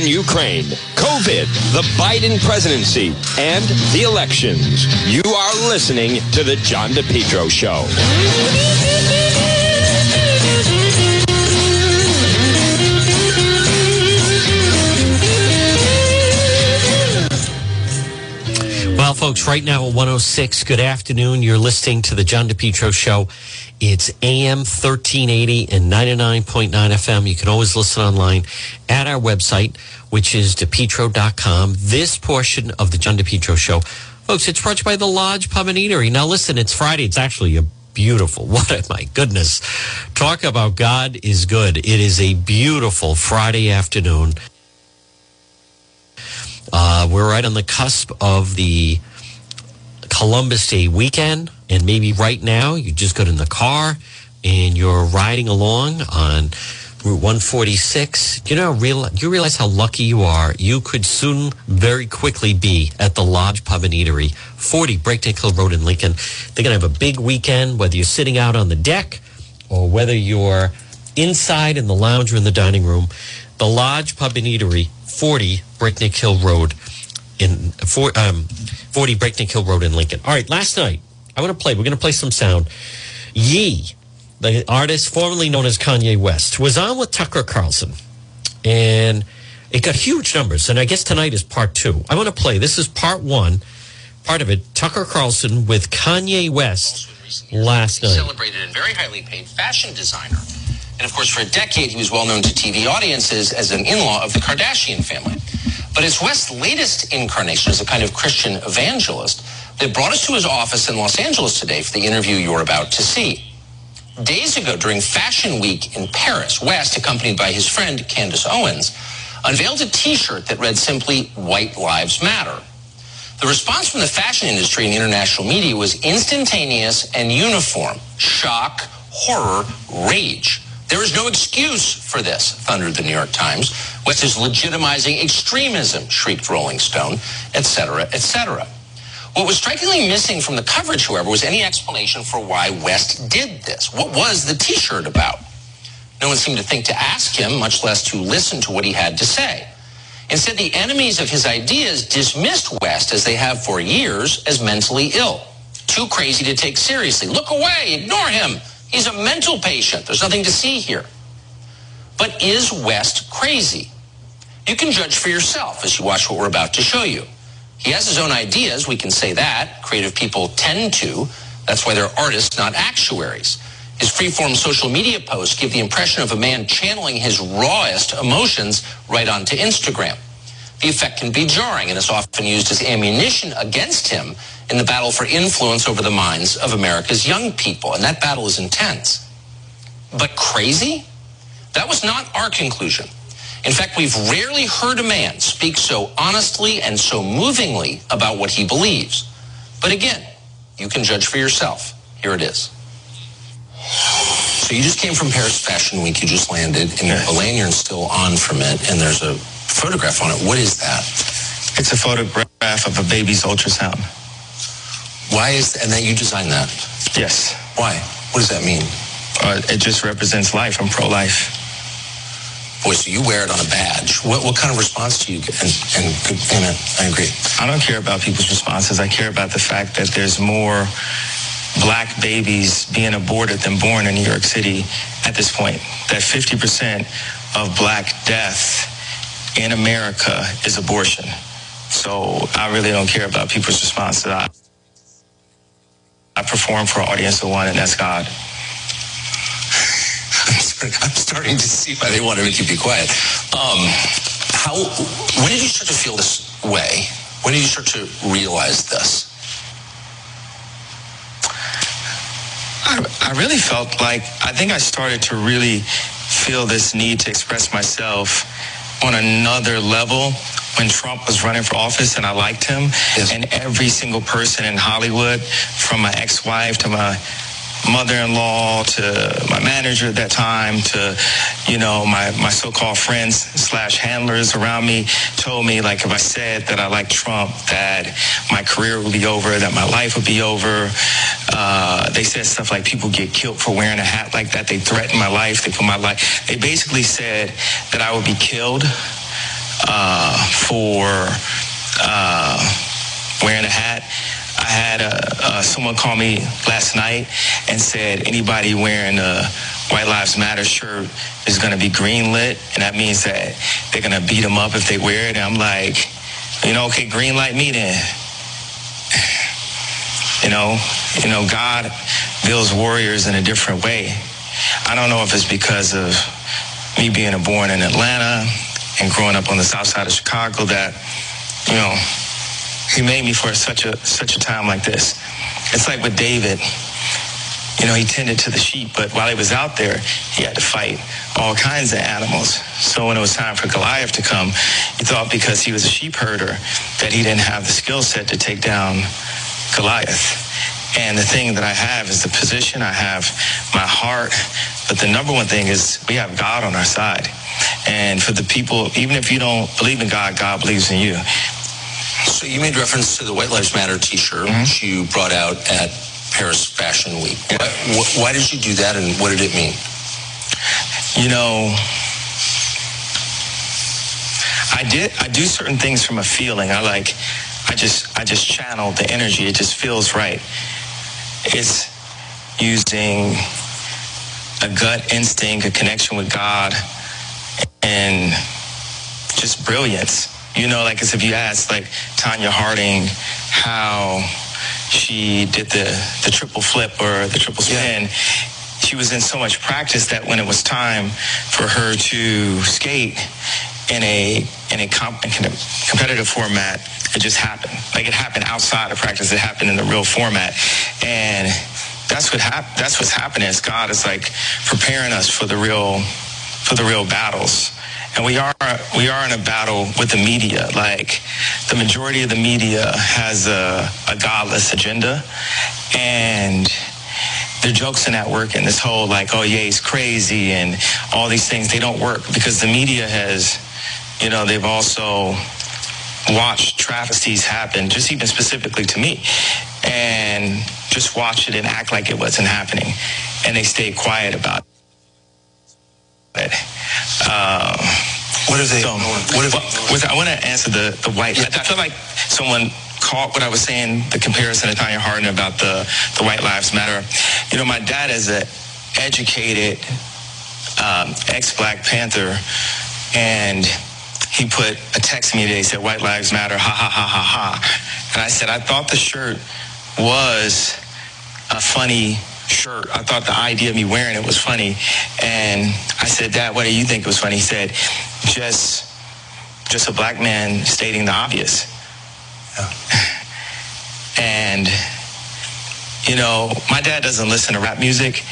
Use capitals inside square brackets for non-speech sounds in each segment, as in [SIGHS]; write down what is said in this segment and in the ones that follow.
in Ukraine, COVID, the Biden presidency, and the elections. You are listening to The John DePetro Show. Well, folks, right now at 106, good afternoon. You're listening to the John DePetro Show. It's AM 1380 and 99.9 FM. You can always listen online at our website, which is depetro.com. This portion of the John DePetro Show, folks, it's brought to you by the Lodge Pub and Eatery. Now, listen, it's Friday. It's actually a beautiful. [LAUGHS] What a, my goodness. Talk about God is good. It is a beautiful Friday afternoon. Uh, we're right on the cusp of the Columbus Day weekend, and maybe right now you just got in the car and you're riding along on Route 146. You know, real, you realize how lucky you are. You could soon, very quickly, be at the Lodge Pub and Eatery, 40 Breakneck Hill Road in Lincoln. They're going to have a big weekend, whether you're sitting out on the deck or whether you're inside in the lounge or in the dining room. The Lodge Pub and Eatery, 40 Breakneck Hill Road in for, um, 40 Breakneck Hill Road in Lincoln. All right, last night I want to play. We're going to play some sound. Ye, the artist formerly known as Kanye West, was on with Tucker Carlson, and it got huge numbers. And I guess tonight is part two. I want to play. This is part one. Part of it, Tucker Carlson with Kanye West last night. Celebrated and very highly paid fashion designer. And of course, for a decade, he was well known to TV audiences as an in law of the Kardashian family. But it's West's latest incarnation as a kind of Christian evangelist that brought us to his office in Los Angeles today for the interview you're about to see. Days ago, during Fashion Week in Paris, West, accompanied by his friend Candace Owens, unveiled a T-shirt that read simply, White Lives Matter. The response from the fashion industry and international media was instantaneous and uniform. Shock, horror, rage. There is no excuse for this, thundered the New York Times. West is legitimizing extremism, shrieked Rolling Stone, etc., etc. What was strikingly missing from the coverage, however, was any explanation for why West did this. What was the T-shirt about? No one seemed to think to ask him, much less to listen to what he had to say. Instead, the enemies of his ideas dismissed West, as they have for years, as mentally ill. Too crazy to take seriously. Look away, ignore him. He's a mental patient. There's nothing to see here. But is West crazy? You can judge for yourself as you watch what we're about to show you. He has his own ideas, we can say that. Creative people tend to. That's why they're artists, not actuaries. His freeform social media posts give the impression of a man channeling his rawest emotions right onto Instagram. The effect can be jarring and is often used as ammunition against him in the battle for influence over the minds of America's young people. And that battle is intense. But crazy? That was not our conclusion. In fact, we've rarely heard a man speak so honestly and so movingly about what he believes. But again, you can judge for yourself. Here it is. So you just came from Paris Fashion Week. You just landed, and yes. a lanyard's still on from it, and there's a photograph on it. What is that? It's a photograph of a baby's ultrasound. Why is and that you designed that? Yes. Why? What does that mean? Uh, it just represents life. I'm pro-life. Boy, so you wear it on a badge. What, what kind of response do you get? And, and amen, I agree. I don't care about people's responses. I care about the fact that there's more black babies being aborted than born in New York City at this point. That 50% of black death in America is abortion. So I really don't care about people's responses. I, I perform for an audience of one, and that's God. [LAUGHS] I'm starting to see why they want to make you be quiet. Um, how? When did you start to feel this way? When did you start to realize this? I, I really felt like I think I started to really feel this need to express myself on another level when Trump was running for office and I liked him. Yes. And every single person in Hollywood, from my ex-wife to my mother-in-law to my manager at that time to you know my, my so-called friends slash handlers around me told me like if i said that i like trump that my career would be over that my life would be over uh, they said stuff like people get killed for wearing a hat like that they threatened my life they put my life they basically said that i would be killed uh, for uh, wearing a hat. I had uh, someone call me last night and said anybody wearing a White Lives Matter shirt is going to be green lit, and that means that they're going to beat them up if they wear it. And I'm like, you know, okay, green light me then. [SIGHS] You know, you know, God builds warriors in a different way. I don't know if it's because of me being born in Atlanta and growing up on the south side of Chicago that, you know, he made me for such a such a time like this. It's like with David. You know, he tended to the sheep, but while he was out there, he had to fight all kinds of animals. So when it was time for Goliath to come, he thought because he was a sheep herder that he didn't have the skill set to take down Goliath. And the thing that I have is the position, I have my heart. But the number one thing is we have God on our side. And for the people, even if you don't believe in God, God believes in you. So you made reference to the White Lives Matter T-shirt, mm-hmm. which you brought out at Paris Fashion Week. Yeah. Why, why did you do that, and what did it mean? You know, I did. I do certain things from a feeling. I like. I just. I just channel the energy. It just feels right. It's using a gut instinct, a connection with God, and just brilliance. You know, like as if you asked like Tonya Harding how she did the, the triple flip or the triple spin. Yeah. She was in so much practice that when it was time for her to skate in a in a, comp, competitive format, it just happened. Like it happened outside of practice. It happened in the real format, and that's what hap- That's what's happening. Is God is like preparing us for the real for the real battles. And we are we are in a battle with the media. Like the majority of the media has a, a godless agenda, and the jokes that work and this whole like, oh yeah, he's crazy and all these things, they don't work because the media has, you know, they've also watched travesties happen, just even specifically to me, and just watch it and act like it wasn't happening, and they stay quiet about it. Uh, what are they? So, what was, I want to answer the the white. Yeah. I, I feel like someone caught what I was saying, the comparison to Tonya Harding about the the White Lives Matter. You know, my dad is an educated um, ex Black Panther, and he put a text to me today. He said, "White Lives Matter." Ha ha ha ha ha. And I said, I thought the shirt was a funny shirt. I thought the idea of me wearing it was funny. And I said, Dad, what do you think it was funny? He said, just, just a black man stating the obvious. [LAUGHS] And, you know, my dad doesn't listen to rap music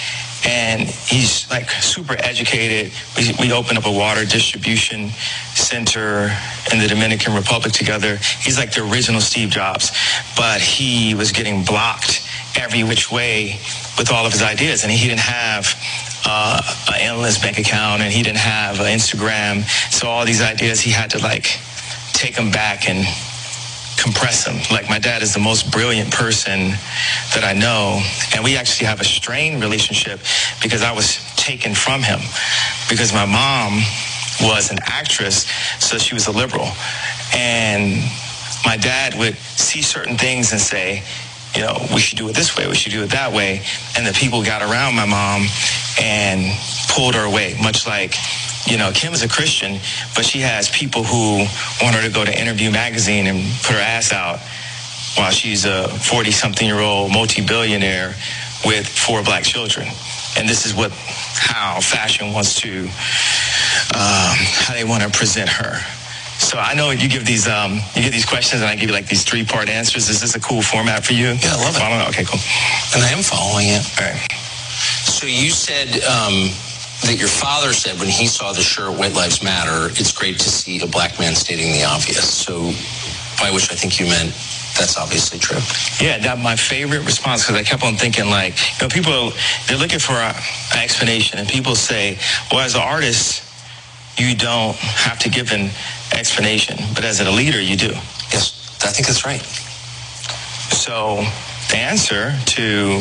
and he's like super educated. We, we opened up a water distribution center in the Dominican Republic together. He's like the original Steve Jobs, but he was getting blocked every which way with all of his ideas. And he didn't have uh, an endless bank account and he didn't have an Instagram. So all these ideas, he had to like take them back and compress them. Like my dad is the most brilliant person that I know. And we actually have a strained relationship because I was taken from him because my mom was an actress, so she was a liberal. And my dad would see certain things and say, you know, we should do it this way, we should do it that way. And the people got around my mom and pulled her away, much like, you know, Kim is a Christian, but she has people who want her to go to Interview Magazine and put her ass out while she's a 40 something year old multi billionaire with four black children. And this is what, how fashion wants to, um, how they want to present her. So I know you give these um, you get these questions, and I give you like these three part answers. Is this a cool format for you? Yeah, I love it. Okay, cool. And I am following it. All right. So you said um, that your father said when he saw the shirt "White Lives Matter," it's great to see a black man stating the obvious. So, by which I think you meant that's obviously true. Yeah, that my favorite response because I kept on thinking like, you know, people they're looking for an explanation, and people say, well, as an artist, you don't have to give an explanation, but as a leader, you do. Yes, I think that's right. So the answer to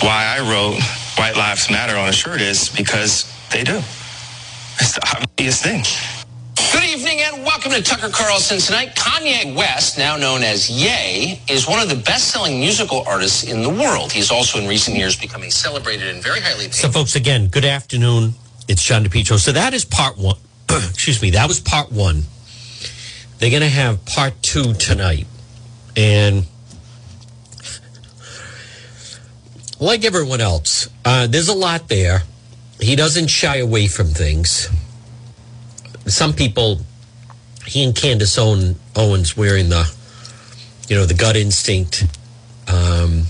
why I wrote White Lives Matter on a shirt is because they do. It's the obvious thing. Good evening And welcome to Tucker Carlson tonight. Kanye West, now known as Ye, is one of the best-selling musical artists in the world. He's also in recent years become a celebrated and very highly paid. So, folks, again, good afternoon. It's John DePetro. So that is part one. [CLEARS THROAT] Excuse me. That was part one. They're going to have part two tonight. And like everyone else, uh, there's a lot there. He doesn't shy away from things. Some people, he and Candace Owen, Owens wearing the, you know, the gut instinct. Um,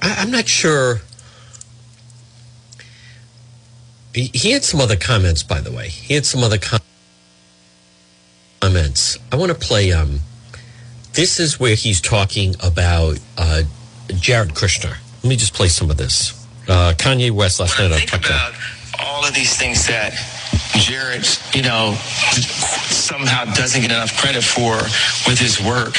I, I'm not sure. He, had some other comments, by the way. He had some other com- comments. I want to play. Um, this is where he's talking about uh, Jared Kushner. Let me just play some of this. Uh, Kanye West last when night I think about all of these things that Jared, you know, somehow doesn't get enough credit for with his work.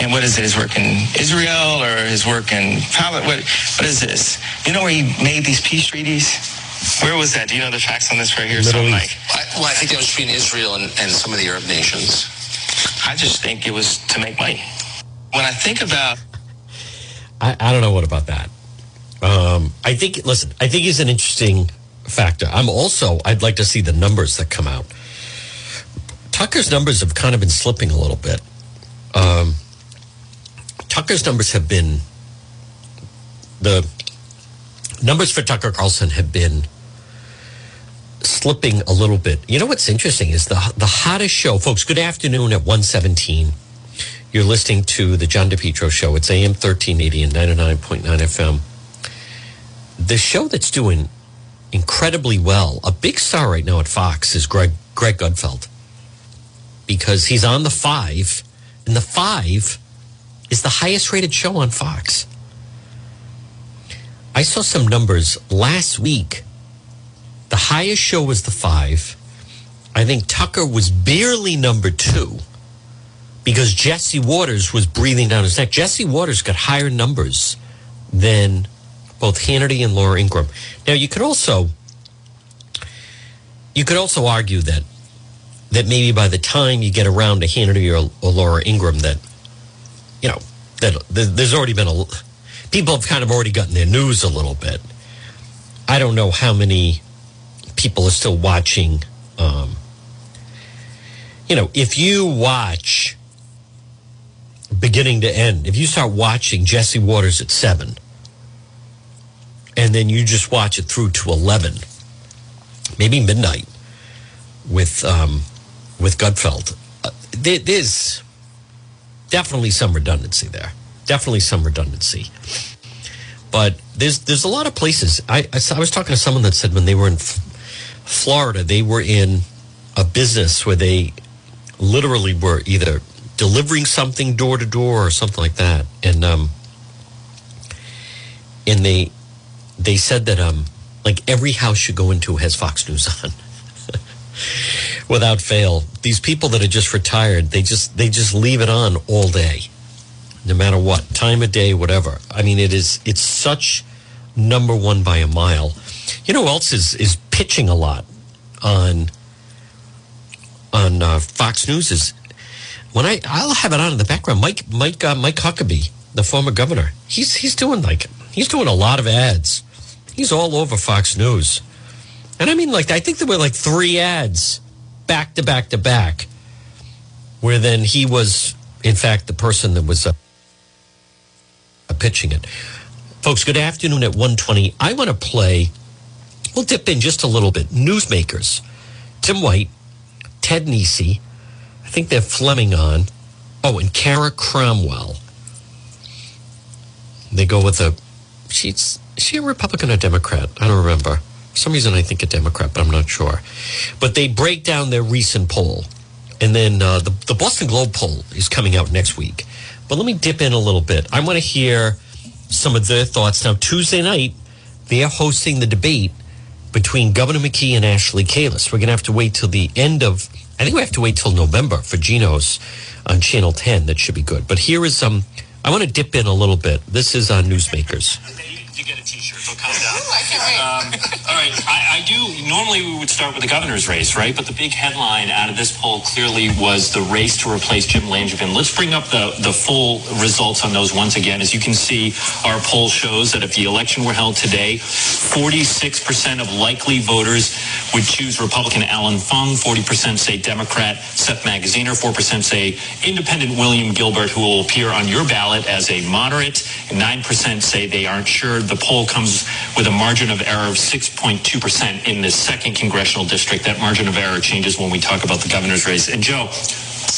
And what is it? His work in Israel or his work in Palestine? What, what is this? You know where he made these peace treaties? Where was that? Do you know the facts on this right here? Middle Something East. like, I, well, I think that was between Israel and, and some of the Arab nations. I just think it was to make money. When I think about I, I don't know what about that. Um, I think, listen, I think he's an interesting factor. I'm also, I'd like to see the numbers that come out. Tucker's numbers have kind of been slipping a little bit. Um, Tucker's numbers have been, the numbers for Tucker Carlson have been slipping a little bit. You know what's interesting is the the hottest show, folks. Good afternoon at one seventeen. You're listening to the John DePetro show. It's AM 1380 and 99.9 FM. The show that's doing incredibly well, a big star right now at Fox is Greg, Greg Gutfeld because he's on the five, and the five is the highest rated show on Fox. I saw some numbers last week. The highest show was the five. I think Tucker was barely number two because Jesse Watters was breathing down his neck. Jesse Watters got higher numbers than both Hannity and Laura Ingraham. Now you could also you could also argue that that maybe by the time you get around to Hannity or, or Laura Ingraham, that you know that th- there's already been a people have kind of already gotten their news a little bit. I don't know how many people are still watching. Um, you know, if you watch beginning to end, if you start watching Jesse Watters at seven, and then you just watch it through to eleven, maybe midnight, with um, with Gutfeld, uh, there, there's definitely some redundancy there. Definitely some redundancy. But there's there's a lot of places. I, I, I was talking to someone that said when they were in F- Florida, they were in a business where they literally were either delivering something door to door or something like that, and um, and they they said that um, like every house you go into has Fox News on. [LAUGHS] Without fail, these people that are just retired, they just they just leave it on all day no matter what time of day, whatever. I mean, it is it's such number one by a mile. You know who else is is pitching a lot on on uh, Fox News is when I I'll have it on in the background. Mike Mike uh, Mike Huckabee, the former governor, he's he's doing like he's doing a lot of ads. He's all over Fox News, and I mean like I think there were like three ads back to back to back, where then he was in fact the person that was. Uh, pitching it. Folks, good afternoon at 120. I want to play, we'll dip in just a little bit. Newsmakers, Tim White, Ted Nesi, I think they're Fleming on. Oh, and Kara Cromwell. They go with a, she's, she a Republican or Democrat? I don't remember. For some reason I think a Democrat, but I'm not sure. But they break down their recent poll. And then uh, the, the Boston Globe poll is coming out next week. But let me dip in a little bit. I want to hear some of their thoughts. Now, Tuesday night, they're hosting the debate between Governor McKee and Ashley Kalus. We're going to have to wait till the end of, I think we have to wait till November for Geno's on Channel 10. That should be good. But here is some, I want to dip in a little bit. This is on Newsmakers. You get a T-shirt, calm down. [LAUGHS] Ooh, I can't wait. Um, all right, I, I do. Normally, we would start with the governor's race, right? But the big headline out of this poll clearly was the race to replace Jim Langevin. Let's bring up the the full results on those once again. As you can see, our poll shows that if the election were held today, 46% of likely voters would choose Republican Alan Fung. 40% say Democrat Seth Magaziner. 4% say Independent William Gilbert, who will appear on your ballot as a moderate. And 9% say they aren't sure. The poll comes with a margin of error of 6.2% in the second congressional district. That margin of error changes when we talk about the governor's race. And Joe,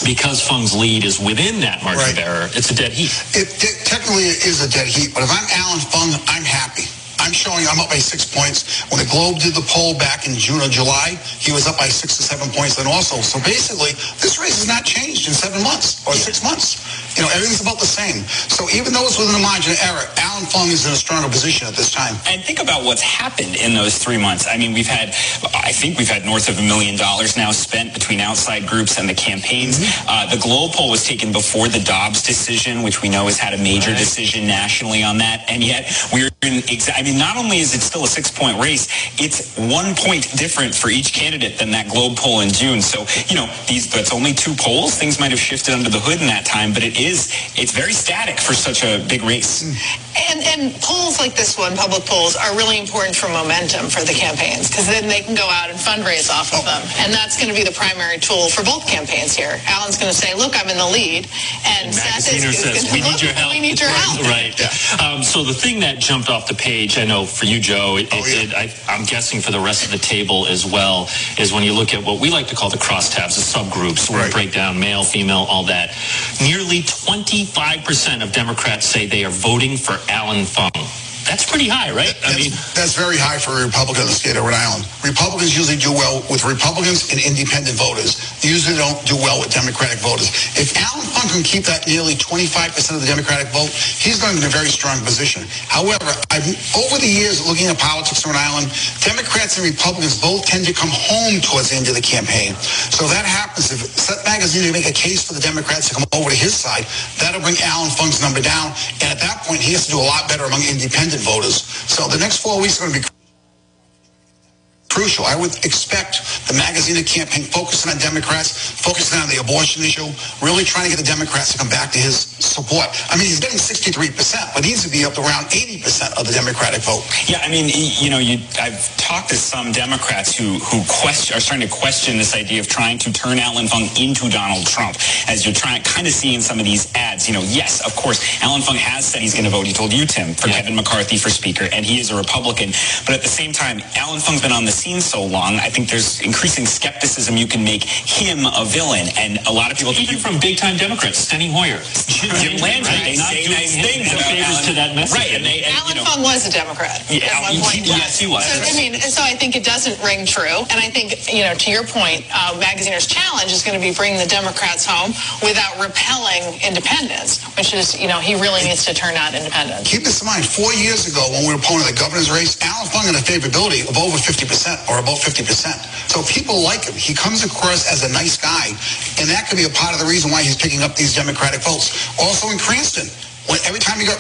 because Fung's lead is within that margin Right. of error, it's a dead heat. It te- technically it is a dead heat, but if I'm Alan Fung, I'm happy. I'm showing I'm up by six points. When the Globe did the poll back in June or July, he was up by six to seven points then also. So basically, this race has not changed in seven months or six months. You know, everything's about the same. So even though it's within a margin of error, Alan Fung is in a stronger position at this time. And think about what's happened in those three months. I mean, we've had, I think we've had north of a million dollars now spent between outside groups and the campaigns. Uh, the Globe poll was taken before the Dobbs decision, which we know has had a major decision nationally on that. And yet we're in, exa- I mean, not only is it still a six point race, it's one point different for each candidate than that Globe poll in June. So, you know, these, that's only two polls. Things might have shifted under the hood in that time, but it is, it's very static for such a big race. And, and polls like this one, public polls, are really important for momentum for the campaigns because then they can go out and fundraise off of them. And that's going to be the primary tool for both campaigns here. Alan's going to say, look, I'm in the lead. And, Seth is, is says, gonna we need your help. We need your help. Right. Um, so the thing that jumped off the page, I know for you, Joe, it, Oh, yeah. it, I, I'm guessing for the rest of the table as well, is when you look at what we like to call the crosstabs, the subgroups, where we break down male, female, all that. Nearly 25% of Democrats say they are voting for Alan Fung. That's pretty high, right? I That's, mean, that's very high for a Republican in the state of Rhode Island. Republicans usually do well with Republicans and independent voters. They usually don't do well with Democratic voters. If Alan Fung can keep that nearly 25% of the Democratic vote, he's going to be in a very strong position. However, I've, over the years looking at politics in Rhode Island, Democrats and Republicans both tend to come home towards the end of the campaign. So that happens. If Seth Magaziner to make a case for the Democrats to come over to his side, that'll bring Alan Fung's number down. And at that point, he has to do a lot better among independent voters. So the next four weeks are going to be crucial. I would expect the magazine of campaign focusing on Democrats, focusing on the abortion issue, really trying to get the Democrats to come back to his support. I mean, he's getting 63%, but he needs to be up around 80% of the Democratic vote. Yeah, I mean, you know, you, I've talked to some Democrats who who question, are starting to question this idea of trying to turn Alan Fung into Donald Trump. As you're trying, kind of seeing some of these ads. You know, yes, of course, Alan Fung has said he's going to vote. He told you, Tim, for Yeah. Kevin McCarthy for Speaker, and he is a Republican. But at the same time, Alan Fung's been on the scene so long. I think there's increasing skepticism. You can make him a villain, and a lot of people think even you from big time Democrats, Steny Hoyer, Jim Landry, they Not say nice things any about favors Alan. to that message. Right, and they, and, Alan you know, Fung was a Democrat Yeah, at one he- point. he- yes, he was. So, I mean, so I think it doesn't ring true. And I think, you know, to your point, uh, Magaziner's challenge is going to be bringing the Democrats home without repelling independents, which is, you know, he really needs to turn out independents. Keep this in mind, four years ago when we were pulling the governor's race, Alan Fung had a favorability of over 50% or about 50%. So people like him. He comes across as a nice guy, and that could be a part of the reason why he's picking up these Democratic votes. Also in Cranston, when every time he got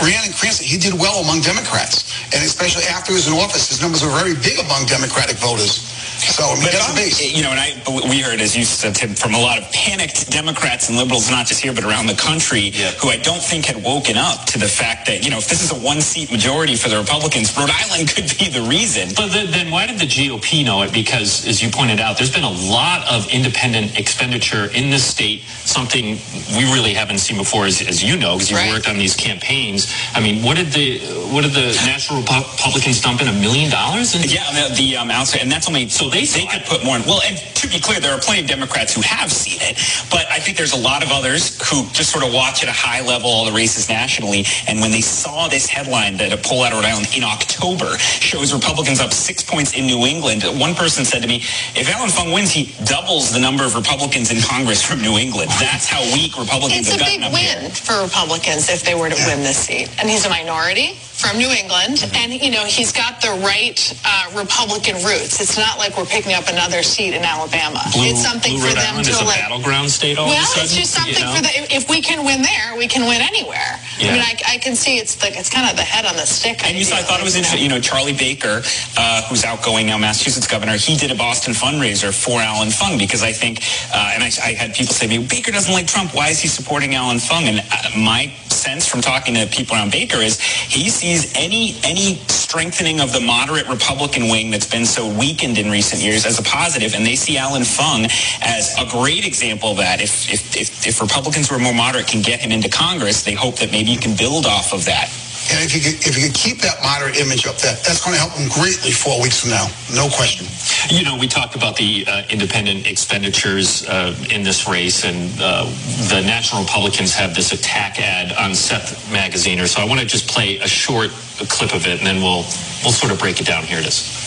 ran in Cranston, he did well among Democrats, and especially after he was in office, his numbers were very big among Democratic voters. So I mean, that's I'm- the base. you know, and I we heard as you said Tim, from a lot of panicked Democrats and liberals, not just here but around the country, Yeah. who I don't think had woken up to the fact that you know if this is a one seat majority for the Republicans, Rhode Island [LAUGHS] could be the reason. But then, then why did the GOP know it? Because, as you pointed out, there's been a lot of independent expenditure in this state, something we really haven't seen before, as, as you know, because you've Right. worked on these campaigns. I mean, what did the what did the National Republicans dump in a million dollars? Yeah, the, the um, outside, and that's only so they they could put more. in. Well, and to be clear, there are plenty of Democrats who have seen it, but I think there's a lot of others who just sort of watch at a high level all the races nationally, and when they saw this headline that a poll out of Rhode Island in October shows Republicans up six points in New England, one person said to me, "If Alan Fung wins, he doubles the number of Republicans in Congress from New England. That's how weak Republicans It's a have big gotten up here." win for Republicans if they were to win this seat. And he's a minority from New England. Mm-hmm. And, you know, he's got the right uh, Republican roots. It's not like we're picking up another seat in Alabama. Blue, it's something Blue for Rhode them Island to is a elect. battleground state all Well, of a sudden. it's just something you know? for the. If we can win there, we can win anywhere. Yeah. I mean, I, I can see it's the it's kind of the head on the stick. And you saw, I thought it was interesting. You know, Charlie Baker, uh, who's outgoing now Massachusetts governor, he did a Boston fundraiser for Alan Fung because I think, uh, and I, I, had people say to me, Baker doesn't like Trump. Why is he supporting Alan Fung? And uh, my sense from talking to people around Baker is he sees any any strengthening of the moderate Republican wing that's been so weakened in recent years as a positive, and they see Alan Fung as a great example of that. If if if, if Republicans who are more moderate can get him into Congress, they hope that maybe you can build off of that. And if you could, if you could keep that moderate image up there, that's going to help them greatly four weeks from now. No question. You know, we talked about the uh, independent expenditures uh, in this race, and uh, the National Republicans have this attack ad on Seth Magaziner. So I want to just play a short clip of it, and then we'll we'll sort of break it down. Here it is.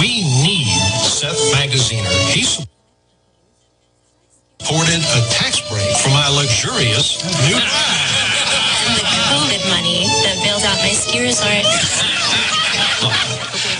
We need Seth Magaziner. He supported a tax break for my luxurious new. COVID money that bailed out my ski resort.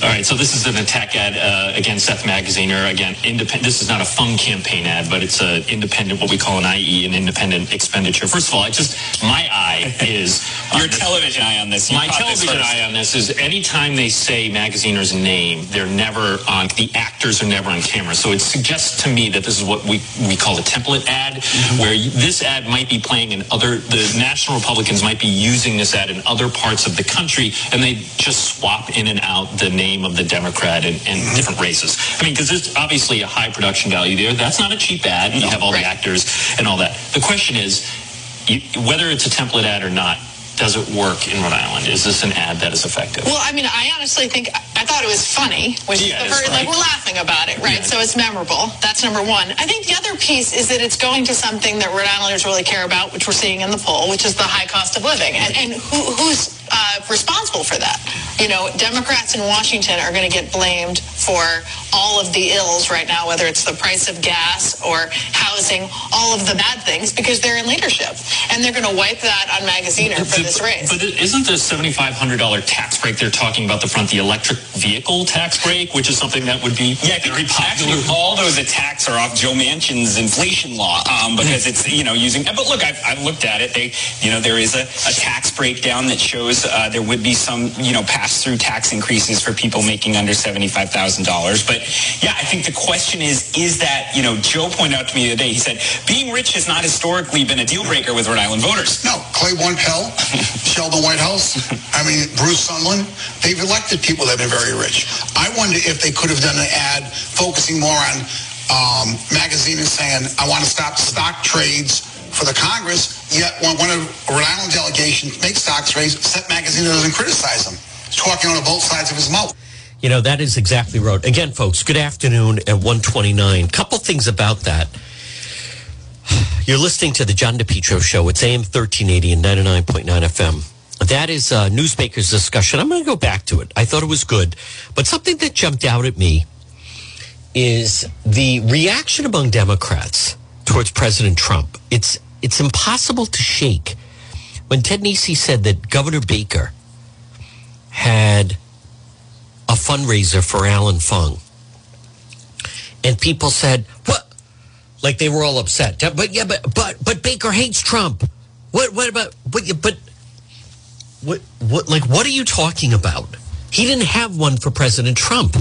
All right, so this is an attack ad uh, against Seth Magaziner. Again, independent. This is not a fun campaign ad, but it's an independent, what we call an IE, an independent expenditure. First of all, I just my eye is your television eye on this. You my television eye on this is anytime they say Magaziner's name, they're never on. The actors are never on camera, so it suggests to me that this is what we we call a template ad, mm-hmm. where this ad might be playing in other. The National Republicans might be using this ad in other parts of the country, and they just swap in and out the name of the Democrat in, in mm-hmm. different races. I mean, because there's obviously a high production value there. That's not a cheap ad. You have all right. the actors and all that. The question is, you, whether it's a template ad or not, does it work in Rhode Island? Is this an ad that is effective? Well, I mean, I honestly think I thought it was funny, which yeah, the first, like we're laughing about it, right? Yeah. So it's memorable. That's number one. I think the other piece is that it's going to something that Rhode Islanders really care about, which we're seeing in the poll, which is the high cost of living, and, and who, who's uh, responsible for that? You know, Democrats in Washington are going to get blamed for all of the ills right now, whether it's the price of gas or housing, all of the bad things, because they're in leadership. And they're going to wipe that on Magaziner for this race. But isn't the $7,500 tax break they're talking about the front, the electric vehicle tax break, which is something that would be yeah, very popular? Actually, all those attacks are off Joe Manchin's inflation law um, because it's, you know, using, but look, I've, I've looked at it. They, you know, there is a, a tax breakdown that shows uh, there would be some, you know, pass-through tax increases for people making under $75,000. But yeah, I think the question is, is that, you know, Joe pointed out to me the other day, he said, being rich has not historically been a deal breaker with Rhode Island voters. No, Claiborne Pell, Sheldon Whitehouse, I mean, Bruce Sundlun, they've elected people that have been very rich. I wonder if they could have done an ad focusing more on um, Magaziner and saying, I want to stop stock trades for the Congress, yet when one of Rhode Island delegation makes stock trades, Seth Magaziner doesn't criticize them. He's talking on both sides of his mouth. You know, that is exactly right. Again, folks, good afternoon at 129. Couple things about that. [SIGHS] You're listening to the John DePetro Show. It's AM 1380 and 99.9 FM. That is uh, Newsmaker's discussion. I'm going to go back to it. I thought it was good. But something that jumped out at me is the reaction among Democrats towards President Trump. It's, it's impossible to shake. When Ted Nesi said that Governor Baker had a fundraiser for Alan Fung. And people said? Like they were all upset. But yeah, but but but Baker hates Trump. What what about but but what what like what are you talking about? He didn't have one for President Trump.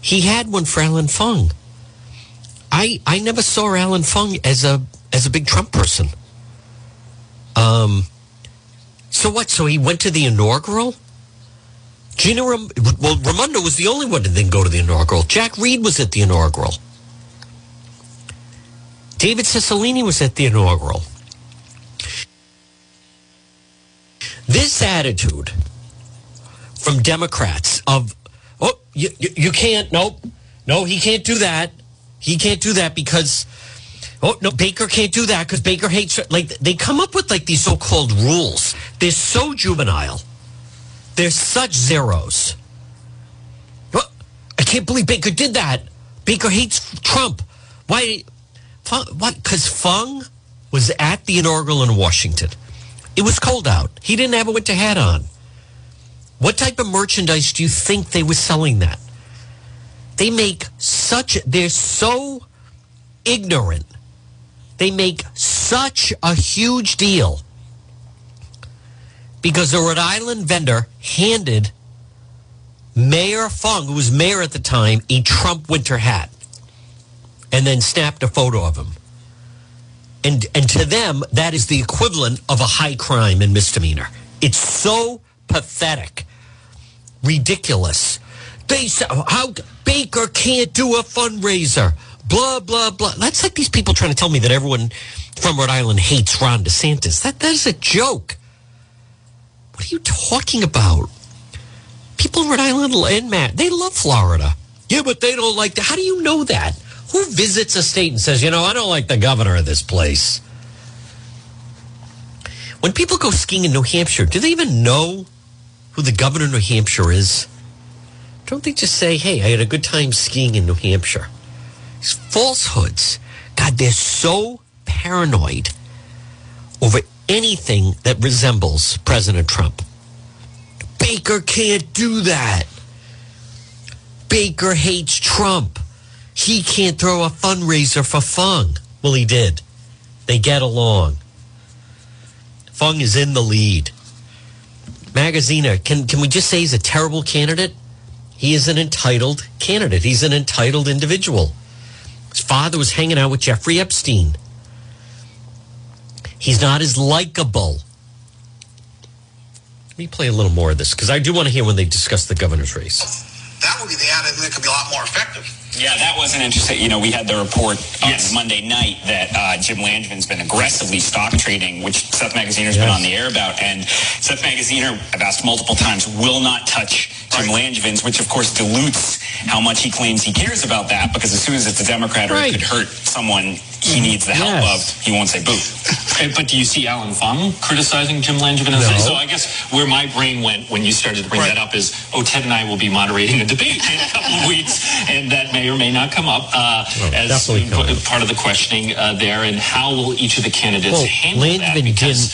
He had one for Alan Fung. I I never saw Alan Fung as a as a big Trump person. Um so what? So he went to the inaugural? Gina, Ram- well, Raimondo was the only one that didn't go to the inaugural. Jack Reed was at the inaugural. David Cicilline was at the inaugural. This attitude from Democrats of, oh, you, you, can't, nope, no, he can't do that. He can't do that because, oh, no, Baker can't do that because Baker hates, like, they come up with like these so called rules. They're so juvenile. They're such zeros. Oh, I can't believe Baker did that. Baker hates Trump. Why? What? Because Fung was at the inaugural in Washington. It was cold out. He didn't have a winter hat on. What type of merchandise do you think they were selling that? They make such, they're so ignorant. They make such a huge deal because the Rhode Island vendor handed Mayor Fung, who was mayor at the time, a Trump winter hat and then snapped a photo of him. And, and to them, that is the equivalent of a high crime and misdemeanor. It's so pathetic, ridiculous. They how Baker can't do a fundraiser, blah, blah, blah. That's like these people trying to tell me that everyone from Rhode Island hates Ron DeSantis. That, that is a joke. What are you talking about? People in Rhode Island and Matt, they love Florida. Yeah, but they don't like that. How do you know that? Who visits a state and says, you know, I don't like the governor of this place? When people go skiing in New Hampshire, do they even know who the governor of New Hampshire is? Don't they just say, hey, I had a good time skiing in New Hampshire? These falsehoods. God, they're so paranoid over anything that resembles President Trump. Baker can't do that. Baker hates Trump. He can't throw a fundraiser for Fung. Well, he did. They get along. Fung is in the lead. Magaziner, can, can we just say he's a terrible candidate? He is an entitled candidate. He's an entitled individual. His father was hanging out with Jeffrey Epstein. He's not as likable. Let me play a little more of this because I do want to hear when they discuss the governor's race. That would be the ad that could be a lot more effective. Yeah, that was an interesting. You know, we had the report on Monday night that uh, Jim Langevin has been aggressively stock trading, which Seth Magaziner has been on the air about. And Seth Magaziner, I've asked multiple times, will not touch Jim Langevin's, which of course dilutes how much he claims he cares about that. Because as soon as it's a Democrat or it could hurt someone he needs the help of, he won't say boo. [LAUGHS] But do you see Alan Fung criticizing Jim Langevin? No. So I guess where my brain went when you started to bring that up is, oh, Ted and I will be moderating a debate in a couple of [LAUGHS] weeks, and that may or may not come up uh, as definitely coming p- part of the questioning uh, there. And how will each of the candidates Well, handle that? Langevin Because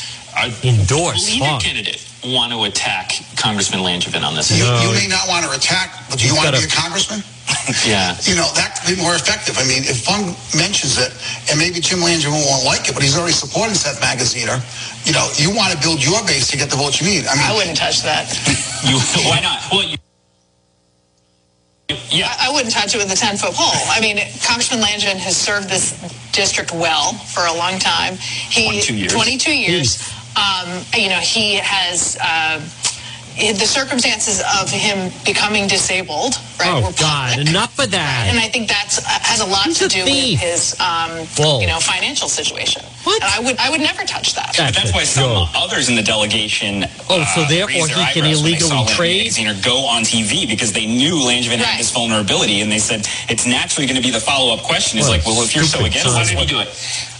didn't endorse will either Fung. candidate want to attack Congressman Langevin on this You, issue? you may not want to attack, but do you He's want to got be a congressman? Yeah. You know, that could be more effective. I mean, if Fung mentions it, and maybe Jim Langevin won't like it, but he's already supporting Seth Magaziner, you know, you want to build your base to get the votes you need. I mean, I wouldn't touch that. [LAUGHS] You, [LAUGHS] why not? Well, you, Yeah. I, I wouldn't touch it with a 10 foot pole. I mean, Congressman Langevin has served this district well for a long time. He, 22 years. 22 years. Um, you know, he has. Uh, the circumstances of him becoming disabled, right? Oh, were God, enough of that. And I think that's uh, has a lot He's to a do thief. with his, um, you know, financial situation. And I would, I would never touch that. But that's why some others in the delegation. Oh, so uh, therefore raised their he can eyebrows when they illegally trade? Magazine or go on TV because they knew Langevin had this vulnerability, and they said it's naturally going to be the follow up question. Is What like, well, if you're so against son. this, why did he do it?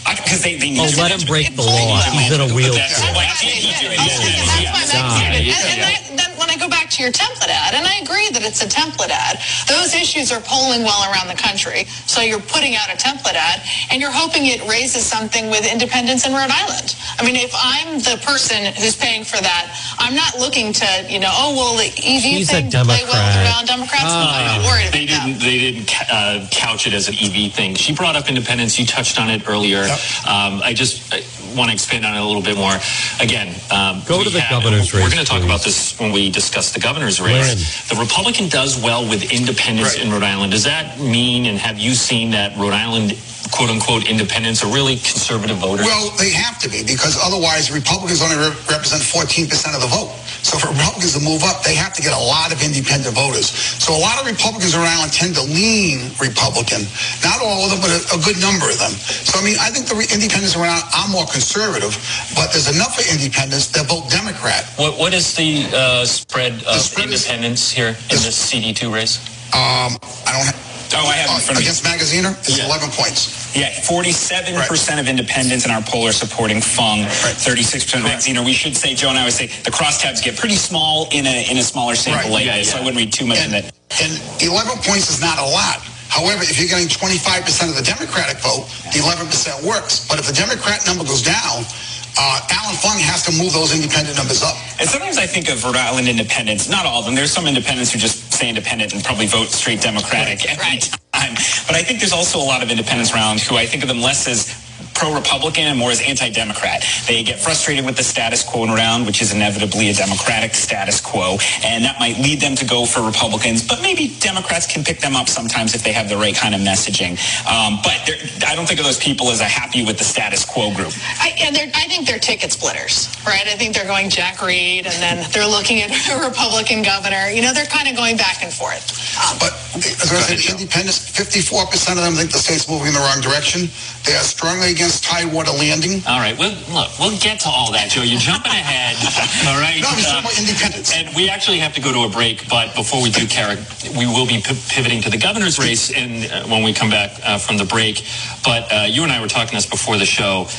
Because they, they need Oh, to let him break the law. He's in a wheelchair. Why did he do it? God. And, and then when I go back to your template ad, and I agree that it's a template ad, those issues are polling well around the country. So you're putting out a template ad, and you're hoping it raises something with independents in Rhode Island. I mean, if I'm the person who's paying for that, I'm not looking to, you know, oh well, the EV She's a thing play well around Democrats. I'm not worried about they didn't. They didn't uh, couch it as an EV thing. She brought up independence. You touched on it earlier. Um, I just want to expand on it a little bit more. Again, um, Go to the have- governor's We're race, going to talk please. about this when we discuss the governor's race. The Republican does well with independents in Rhode Island. Does that mean, and have you seen that Rhode Island, quote unquote, independents are really conservative voters? Well, they have to be because otherwise Republicans only re- represent 14% of the vote. So for Republicans to move up, they have to get a lot of independent voters. So a lot of Republicans around tend to lean Republican. Not all of them, but a, a good number of them. So I mean, I think the re- independents around are more conservative, but there's enough of independents that vote Democrat. What What is the uh, spread of independents here in this CD2 race? Um, I don't have. Oh, I have it in front of me. Against Magaziner, it's 11 points. Yeah, 47% of independents in our poll are supporting Fung, 36% Magaziner. We should say, Joe and I would say, the crosstabs get pretty small in a in a smaller sample Right. like Yeah, this, so. I wouldn't read too much into it. And 11 points is not a lot. However, if you're getting 25% of the Democratic vote, the 11% works. But if the Democrat number goes down, uh, Alan Fung has to move those independent numbers up. And sometimes I think of Rhode Island independents, not all of them. There's some independents who just say independent and probably vote straight Democratic every time. But I think there's also a lot of independents around who I think of them less as pro-Republican and more as anti-Democrat. They get frustrated with the status quo around, which is inevitably a Democratic status quo, and that might lead them to go for Republicans. But maybe Democrats can pick them up sometimes if they have the right kind of messaging. Um, but I don't think of those people as a happy with the status quo group. I, and I think they're ticket splitters, right? I think they're going Jack Reed, and then they're looking at [LAUGHS] a Republican governor. You know, they're kind of going back and forth. Um, but as I said, independents, 54% of them think the state's moving in the wrong direction. They are strongly against Tidewater landing. All right, well, look, we'll get to all that, Joe. You're jumping ahead. [LAUGHS] all right. No, I'm uh, talking about independents. And we actually have to go to a break, but before we do, Carrick, we will be pivoting to the governor's race and uh, when we come back uh, from the break. But uh, you and I were talking this before the show.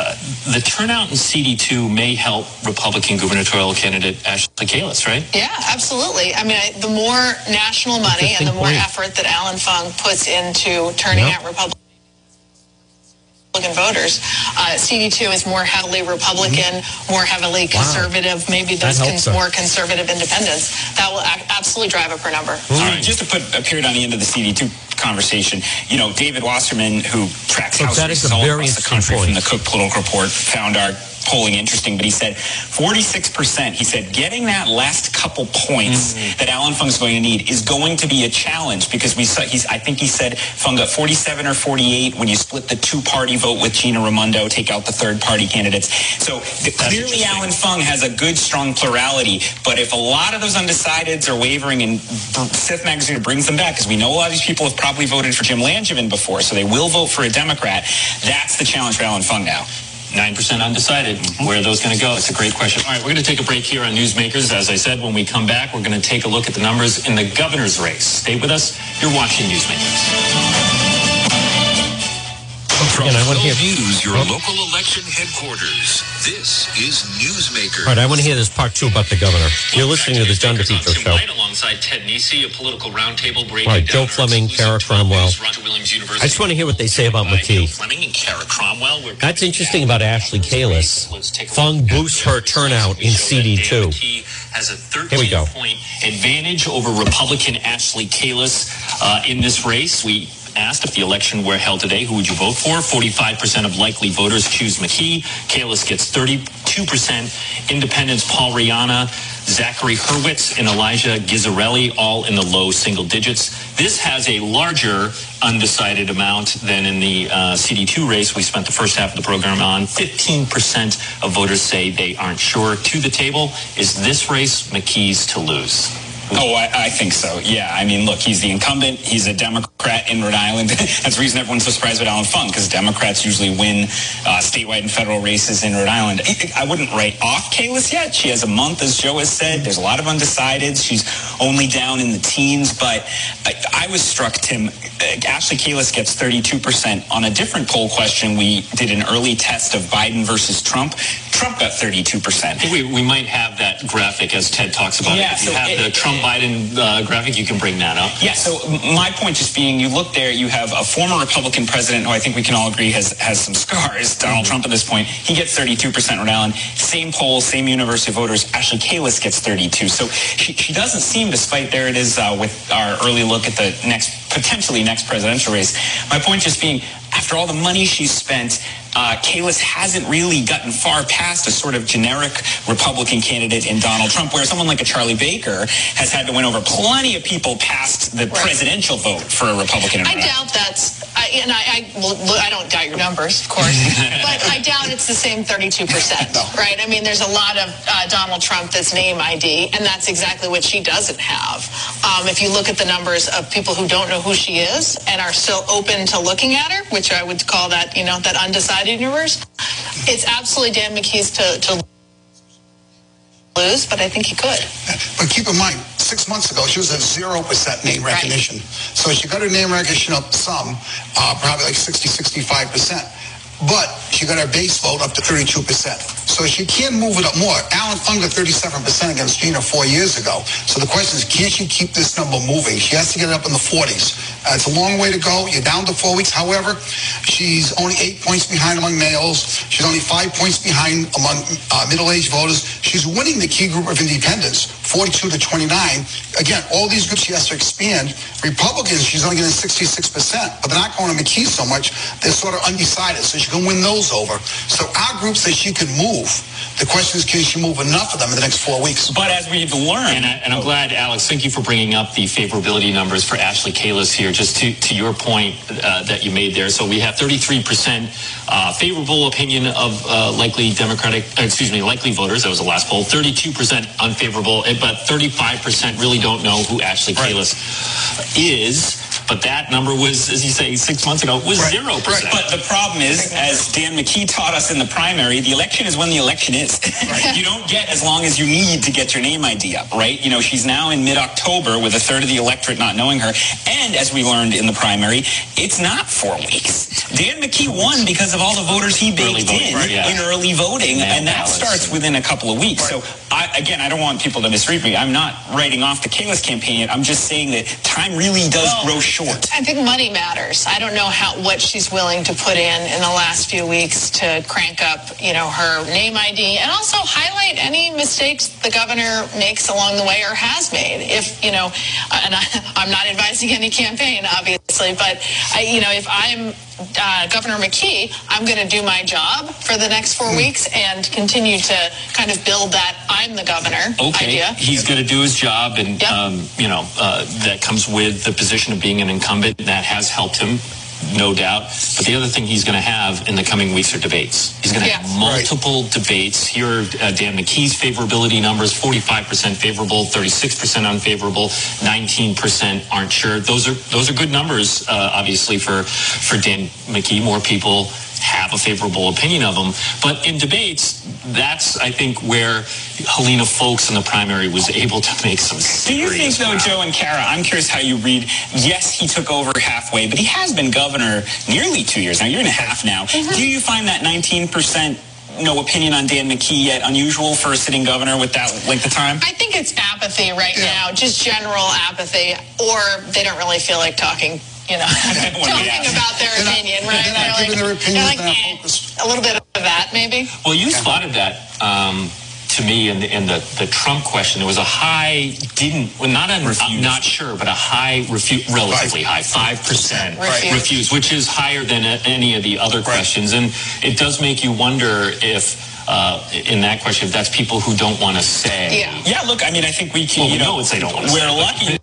Uh, the turnout in CD2 may help Republican gubernatorial candidate Ashley Kalus, right? Yeah, absolutely. I mean, I, the more national money and the more point. effort that Alan Fung puts into turning yep. out Republican voters. Uh, CD2 is more heavily Republican, mm-hmm. more heavily conservative. Wow. Maybe those cons- more conservative independents. That will a- absolutely drive up her number. All right, just to put a period on the end of the CD2 conversation. You know, David Wasserman, who tracks House races all across the country point. from the Cook Political Report, found our polling interesting, but he said 46%. He said getting that last couple points mm-hmm. that Alan Fung's going to need is going to be a challenge because we saw, he's, I think he said Fung got 47 or 48 when you split the two party vote with Gina Raimondo, take out the third party candidates. So clearly Alan Fung has a good, strong plurality, but if a lot of those undecideds are wavering and Seth Magaziner brings them back, because we know a lot of these people have probably voted for Jim Langevin before, so they will vote for a Democrat. That's the challenge for Alan Fung now. 9% undecided. Where are those going to go? It's a great question. All right, we're going to take a break here on Newsmakers. As I said, when we come back, we're going to take a look at the numbers in the governor's race. Stay with us. You're watching Newsmakers. From and I want to hear News, your oh. local election headquarters. This is Newsmaker. All right, I want to hear this part two about the governor. You're listening to the John DePetro show. Alongside Ted Nesi, a political roundtable breaking All right, Joe Fleming, Kara Cromwell. I just want to hear what they say about McKee. Fleming and Kara Cromwell. That's interesting about Ashley Kalus. Fung boosts her turnout in CD2. Has a 13 point advantage over Republican Ashley Kalus uh, in this race. We asked if the election were held today, who would you vote for? 45% of likely voters choose McKee. Kalus gets 32%. Independents Paul Rianna, Zachary Hurwitz, and Elijah Gizzarelli, all in the low single digits. This has a larger undecided amount than in the uh, CD2 race we spent the first half of the program on. 15% of voters say they aren't sure. To the table, is this race McKee's to lose? Oh, I, I, think so. Yeah. I mean, look, he's the incumbent. He's a Democrat in Rhode Island. [LAUGHS] That's the reason everyone's so surprised with Alan Fung, because Democrats usually win uh, statewide and federal races in Rhode Island. I, I wouldn't write off Kalus yet. She has a month, as Joe has said. There's a lot of undecideds. She's only down in the teens. But I, I was struck, Tim. Uh, Ashley Kalus gets 32%. On a different poll question, we did an early test of Biden versus Trump. Trump got 32%. We, we might have that graphic as Ted talks about yeah, it. If so you have it, the Trump Biden uh, graphic, you can bring that up. Yeah, so my point just being, you look there, you have a former Republican president who I think we can all agree has, has some scars, Donald mm-hmm. Trump at this point. He gets 32% Rhode Island. Same poll, same university of voters. Ashley Kalus gets 32. So she, she doesn't seem, despite there it is uh, with our early look at the next, potentially next presidential race. My point just being, after all the money she's spent, uh, Kalus hasn't really gotten far past a sort of generic Republican candidate in Donald Trump, where someone like a Charlie Baker has had to win over plenty of people past the right. presidential vote for a Republican. I doubt that's, I, and I, I, I don't doubt your numbers, of course, [LAUGHS] but I doubt it's the same 32%, right? I mean, there's a lot of uh, Donald Trump that's name ID, and that's exactly what she doesn't have. Um, if you look at the numbers of people who don't know who she is and are still open to looking at her, which I would call that, you know, that undecided universe, it's absolutely Dan McKee's to, to lose, but I think he could. But keep in mind, six months ago, she was at 0% name recognition. Right. So she got her name recognition up some, uh, probably like 60, 65%. But she got her base vote up to 32%. So she can't move it up more. Alan Fung got 37% against Gina four years ago. So the question is, can she keep this number moving? She has to get it up in the 40s. Uh, it's a long way to go. You're down to four weeks. However, she's only eight points behind among males. She's only five points behind among uh, middle-aged voters. She's winning the key group of independents, 42 to 29. Again, all these groups she has to expand. Republicans, she's only getting 66%, but they're not going to McKee so much. They're sort of undecided, so she can win those over. So our group that she can move. The question is, can she move enough of them in the next four weeks? But as we've learned, and, I, and I'm glad, Alex, thank you for bringing up the favorability numbers for Ashley Kalus here. Just to, to your point uh, that you made there, so we have 33% uh, favorable opinion of uh, likely Democratic, uh, excuse me, likely voters. That was the last poll. 32% unfavorable, eh, but 35% really don't know who Ashley Kalus is. But that number was, as you say, six months ago, was zero percent. But the problem is, as Dan McKee taught us in the primary, the election is when the election is. [LAUGHS] you don't get as long as you need to get your name ID up, right? You know, she's now in mid-October with a third of the electorate not knowing her. And as we learned in the primary, it's not four weeks. Dan McKee won because of all the voters he baked voting, in right, yeah. in early voting, Mail and that ballots. starts within a couple of weeks. So, I, again, I don't want people to misread me. I'm not writing off the Kalus campaign yet. I'm just saying that time really does Well, grow short. I think money matters. I don't know how what she's willing to put in in the last few weeks to crank up, you know, her name ID and also highlight any mistakes the governor makes along the way or has made. If you know, and I, I'm not advising any campaign, obviously, but I, you know, if I'm uh, Governor McKee, I'm going to do my job for the next four weeks and continue to kind of build that I'm the governor okay, idea. he's going to do his job, and Yep. um, you know uh, that comes with the position of being an incumbent. That has helped him, no doubt. But the other thing he's going to have in the coming weeks are debates. He's going to Yeah. have multiple debates. Here are uh, Dan McKee's favorability numbers: forty-five percent favorable, thirty-six percent unfavorable, nineteen percent aren't sure. Those are those are good numbers, uh, obviously for for Dan McKee. More people have a favorable opinion of him. But in debates, that's I think where Helena Foulkes in the primary was able to make some Do you think, though, ground. Joe and Kara, I'm curious how you read, yes, he took over halfway, but he has been governor nearly two years now, year and a half now. Mm-hmm. Do you find that 19% no opinion on Dan McKee yet unusual for a sitting governor with that length of time? I think it's apathy right now, just general apathy, or they don't really feel like talking, you know, [LAUGHS] Well, talking yeah. about their They're not- opinion, they're right? not They're giving their like- opinions, they're like, they're eh. A little bit of that, maybe. Well, you spotted that um, to me in the, in the, the Trump question. There was a high, didn't, well, not on, I'm not sure, but a high, refu- relatively high, 5% Refuse. refuse, which is higher than a- any of the other questions. And it does make you wonder if, uh, in that question, if that's people who don't want to say. Yeah. Yeah, look, I mean, I think we can, Well, we you know, know it's they don't wanna we're say, but- lucky.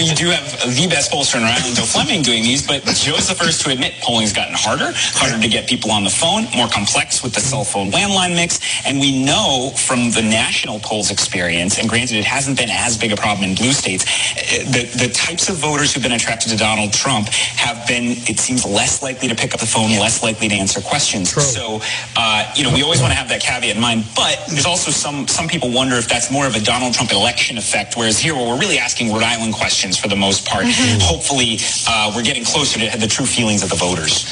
You do have the best pollster in Ireland, Joe Fleming, doing these, but Joe's the first to admit polling's gotten harder, harder to get people on the phone, more complex with the cell phone landline mix. And we know from the national polls experience, and granted it hasn't been as big a problem in blue states, eh, the, the types of voters who've been attracted to Donald Trump have been, it seems, less likely to pick up the phone, less likely to answer questions. So, uh, you know, we always want to have that caveat in mind, but there's also some, some people wonder if that's more of a Donald Trump election effect, whereas here where we're really asking Rhode Island questions for the most part, hopefully uh, we're getting closer to the true feelings of the voters.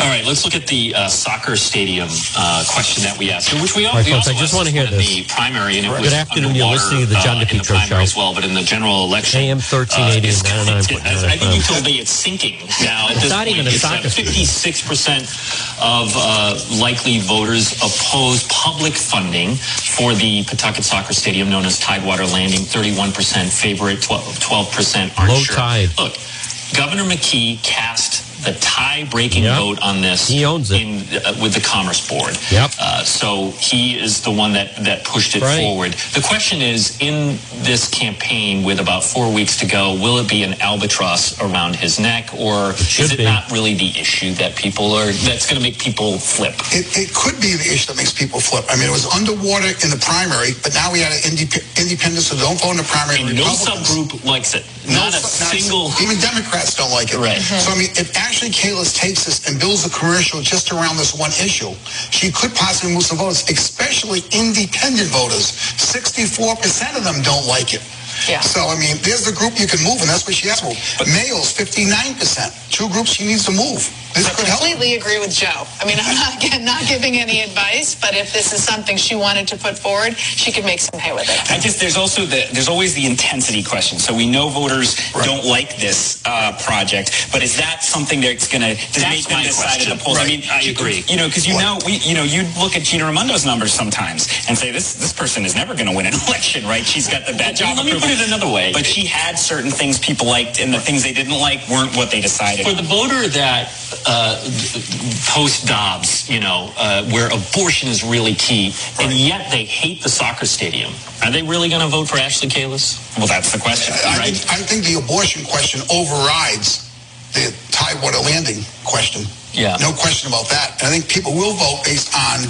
All right, let's look at the uh, soccer stadium uh, question that we asked, which we, all, All right, we folks, also I just wanna hear this. the primary, and it Good afternoon, you're listening to the John uh, DePetro primary Show. as well, but in the general election, AM 1380 it's- and 99.9 I think you told me it's sinking now. At It's this not point. even a It's soccer at 56% of uh, likely voters oppose public funding for the Pawtucket Soccer Stadium, known as Tidewater Landing. 31% favorite, 12 percent aren't Low sure. tide. Look, Governor McKee cast the tie-breaking Yep. vote on this He owns it. in, uh, with the Commerce Board. Yep. Uh, so he is the one that, that pushed it Right. forward. The question is, in this campaign with about four weeks to go, will it be an albatross around his neck, or should is it be. not really the issue that people are that's going to make people flip? It, it could be the issue that makes people flip. I mean, it was underwater in the primary, but now we had an indep- independents who don't vote in the primary. And no Republicans. subgroup likes it. No not a not single. Even Democrats don't like it. Right. So I mean, if Ashley Kalus takes this and builds a commercial just around this one issue, she could possibly move some voters, especially independent voters. Sixty-four percent of them don't like it. Yeah. So I mean, there's the group you can move, and that's what she has to move. Males, fifty-nine percent. Two groups she needs to move. This I could help. completely agree with Joe. I mean, I'm not, again, not giving any advice, but if this is something she wanted to put forward, she could make some hay with it. I just there's also the there's always the intensity question. So we know voters don't like this uh, project, but is that something that's going to That's make them my decide at the question. polls? I mean, I you- agree. You know, because you know we you know you look at Gina Raimondo's numbers sometimes and say this this person is never going to win an [LAUGHS] election, right? She's got the bad job. Let me approval. Put it another way. But she had certain things people liked, and the things they didn't like weren't what they decided. For the voter that uh, post Dobbs, you know, uh, where abortion is really key, and yet they hate the soccer stadium, are they really going to vote for Ashley Kalus? well, that's the question, I right? think, I think the abortion question overrides the Tidewater Landing question. Yeah. No question about that. And I think people will vote based on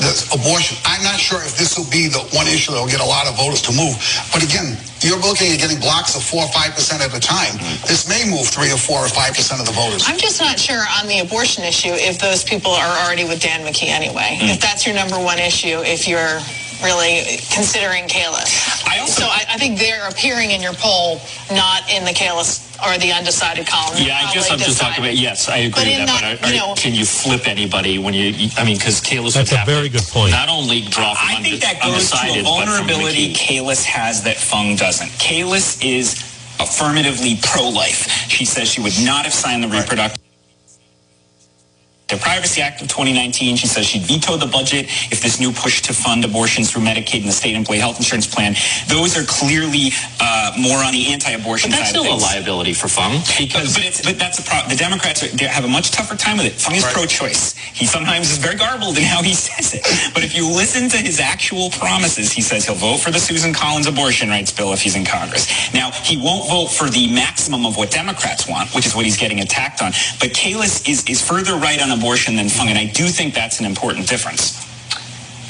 the abortion. I'm not sure if this will be the one issue that will get a lot of voters to move. But again, you're looking at getting blocks of four or five percent at a time. This may move three or four or five percent of the voters. I'm just not sure on the abortion issue if those people are already with Dan McKee anyway. Hmm. If that's your number one issue, if you're really considering Kalus. I also- so I, I think they're appearing in your poll, not in the Kalus or the undecided column. Yeah, I guess I'm just talking about, decided. yes, I agree But with that. that, but are, you know- can you flip anybody when you, you- I mean, because Kalus would That's a have very good point. Not only draw from I unde- think that goes to a undecided, but from vulnerability McKee. Kalus has that Fung doesn't. Kalus is affirmatively pro-life. She says she would not have signed the reproductive. The Privacy Act of 2019, she says she'd veto the budget if this new push to fund abortions through Medicaid and the state employee health insurance plan. Those are clearly uh, more on the anti-abortion But that's still a liability for Fung. Because, but, it's, but that's a problem. The Democrats are, they have a much tougher time with it. Fung is pro-choice. He sometimes is very garbled in how he [LAUGHS] says it. But if you listen to his actual promises, he says he'll vote for the Susan Collins abortion rights bill if he's in Congress. Now, he won't vote for the maximum of what Democrats want, which is what he's getting attacked on. But Kalus is, is further right on abortion than Fung, and I do think that's an important difference.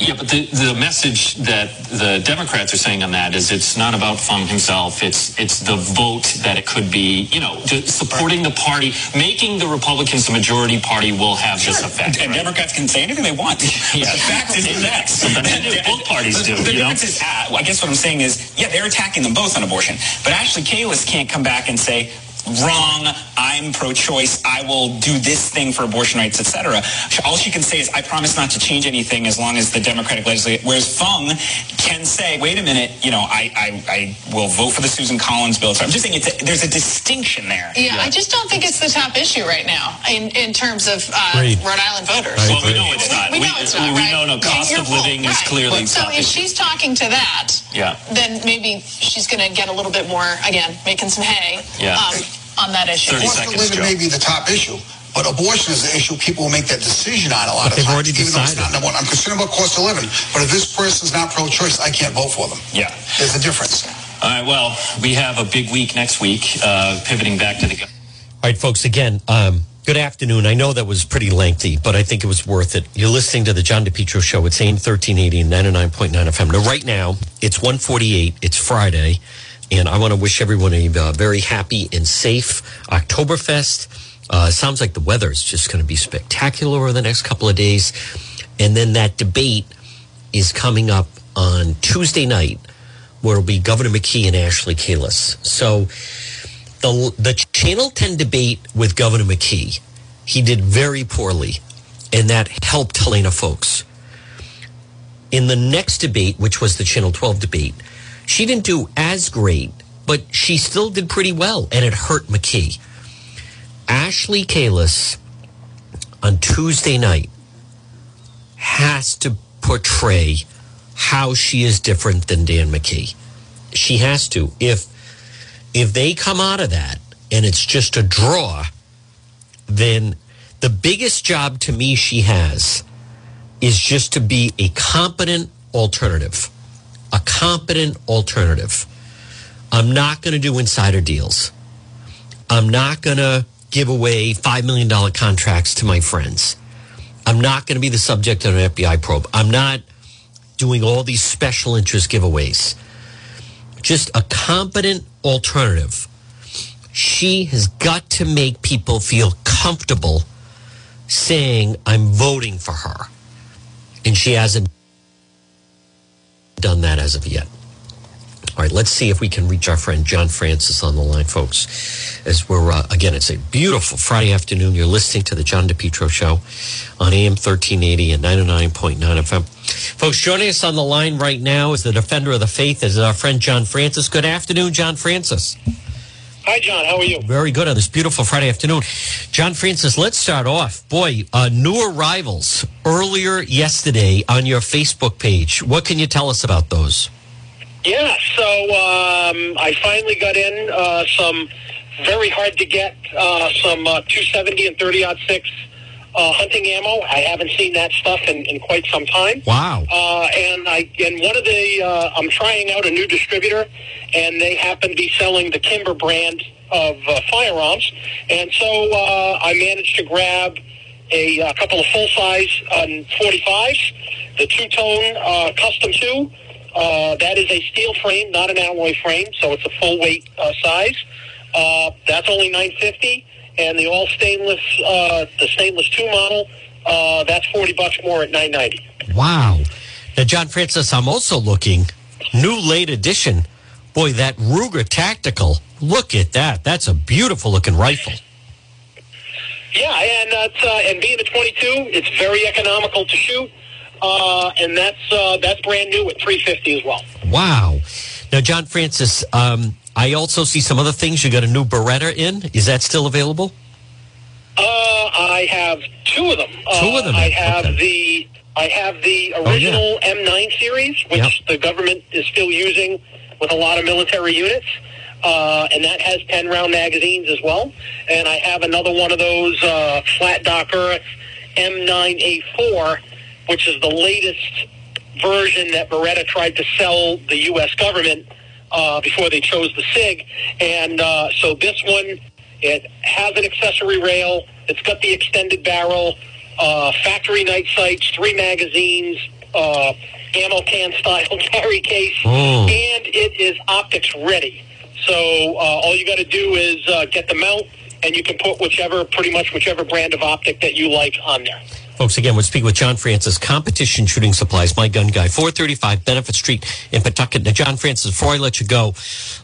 Yeah, but the, the message that the Democrats are saying on that is it's not about Fung himself. It's it's the vote that it could be, you know, supporting the party, making the Republicans the majority party will have this effect. And right? Democrats can say anything they want. Yeah. [LAUGHS] The fact is [LAUGHS] that. Sometimes they. [LAUGHS] Both parties do, The, the you know? is, uh, I guess what I'm saying is, yeah, they're attacking them both on abortion. But Ashley Kalus can't come back and say, wrong, I'm pro-choice, I will do this thing for abortion rights, etc. All she can say is, I promise not to change anything as long as the Democratic legislature, whereas Fung can say, wait a minute, you know, I, I, I will vote for the Susan Collins bill. So I'm just saying it's a, there's a distinction there. Yeah, I just don't think it's the top issue right now in, in terms of uh, Rhode Island voters. I Well, we know it's not. We, we know it's not, we right? know no cost you're of full, living is right. clearly So top if issue. she's talking to that, Yeah. then maybe she's going to get a little bit more, again, making some hay Yeah. um, on that issue. 30 Cost of seconds, living Joe. may be the top issue, but abortion is the issue people will make that decision on a lot But of they've times. already even though it's decided. not number one. I'm concerned about cost of living, but if this person's not pro-choice, I can't vote for them. Yeah. There's a difference. All right, well, we have a big week next week, uh, pivoting back to the. All right, folks, again, um, good afternoon. I know that was pretty lengthy, but I think it was worth it. You're listening to the John DePetro Show. It's AM 1380 and 99.9 FM. Now, right now, it's 148. It's Friday, and I want to wish everyone a uh, very happy and safe Oktoberfest. Uh, sounds like the weather is just going to be spectacular over the next couple of days. And then that debate is coming up on Tuesday night, where it'll be Governor McKee and Ashley Kalus. So, the the Channel 10 debate with Governor McKee, he did very poorly, and that helped Helena Foulkes. In the next debate, which was the Channel 12 debate, she didn't do as great, but she still did pretty well, and it hurt McKee. Ashley Kalus on Tuesday night has to portray how she is different than Dan McKee. She has to. If if they come out of that and it's just a draw, then the biggest job to me she has is just to be a competent alternative. A competent alternative. I'm not going to do insider deals. I'm not going to give away $5 million contracts to my friends. I'm not going to be the subject of an FBI probe. I'm not doing all these special interest giveaways just a competent alternative. She has got to make people feel comfortable saying, I'm voting for her. And she hasn't done that as of yet. All right, let's see if we can reach our friend John Francis on the line, folks. As we're, uh, again, it's a beautiful Friday afternoon. You're listening to the John DePetro Show on AM 1380 and 99.9 FM. Folks, joining us on the line right now is the defender of the faith, is our friend John Francis. Good afternoon, John Francis. Hi, John. How are you? Very good on this beautiful Friday afternoon. John Francis, let's start off. Boy, uh, new arrivals earlier yesterday on your Facebook page. What can you tell us about those? Yeah, so um, I finally got in uh, some very hard to get, uh, some uh, 270 and 30 odd 6 uh, hunting ammo. I haven't seen that stuff in, in quite some time. Wow. Uh, and I and one of the uh, I'm trying out a new distributor, and they happen to be selling the Kimber brand of uh, firearms, and so uh, I managed to grab a, a couple of full size uh, 45s, the two tone uh, custom two. Uh, that is a steel frame, not an alloy frame, so it's a full weight uh, size. Uh, that's only 950 and the all stainless, uh, the stainless two model, uh, that's 40 bucks more at 990. Wow. Now, John Francis, I'm also looking new late edition. Boy, that Ruger Tactical. Look at that. That's a beautiful looking rifle. Yeah, and that's uh, and being a 22, it's very economical to shoot, uh, and that's uh, that's brand new at 350 as well. Wow. Now, John Francis, um, I also see some other things. You got a new Beretta in. Is that still available? Uh, I have two of them. Two of them. I have the I have the Oh, original M9 series, which Yep. the government is still using with a lot of military units. Uh, and that has 10 round magazines as well. And I have another one of those uh, flat dark earth M9A4, which is the latest version that Beretta tried to sell the U.S. government uh, before they chose the SIG. And uh, so this one, it has an accessory rail. It's got the extended barrel, uh, factory night sights, three magazines, uh, ammo can style [LAUGHS] carry case, Oh. and it is optics ready. So uh, all you got to do is uh, get the mount, and you can put whichever, pretty much whichever brand of optic that you like on there. Folks, again, we're speaking with John Francis, Competition Shooting Supplies, My Gun Guy, 435 Benefit Street in Pawtucket. Now, John Francis, before I let you go,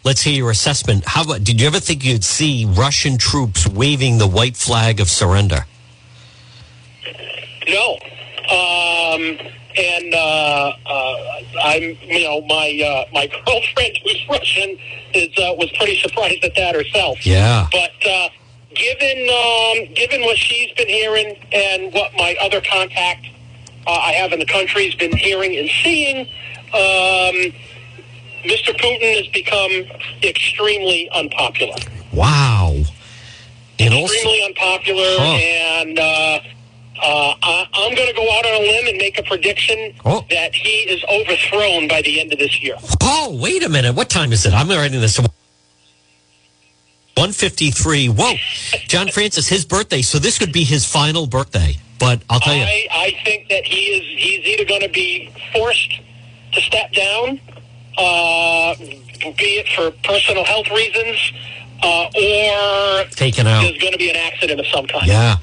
let's hear your assessment. How about, did you ever think you'd see Russian troops waving the white flag of surrender? No. Um, and uh, uh, I'm, you know, my uh, my [LAUGHS] girlfriend who's Russian is uh, was pretty surprised at that herself. Yeah. But uh, given um, given what she's been hearing and what my other contact uh, I have in the country has been hearing and seeing, um, Mr. Putin has become extremely unpopular. Wow. And also, extremely unpopular, Huh. and uh, uh, I, I'm going to go out on a limb and make a prediction Oh. that he is overthrown by the end of this year. oh, wait a minute. What time is it? I'm writing this. 153. Whoa. John Francis, his birthday. So this could be his final birthday. But I'll tell you. I, I think that he is he's either going to be forced to step down, uh, be it for personal health reasons, uh, or Taken out. there's going to be an accident of some kind. Yeah.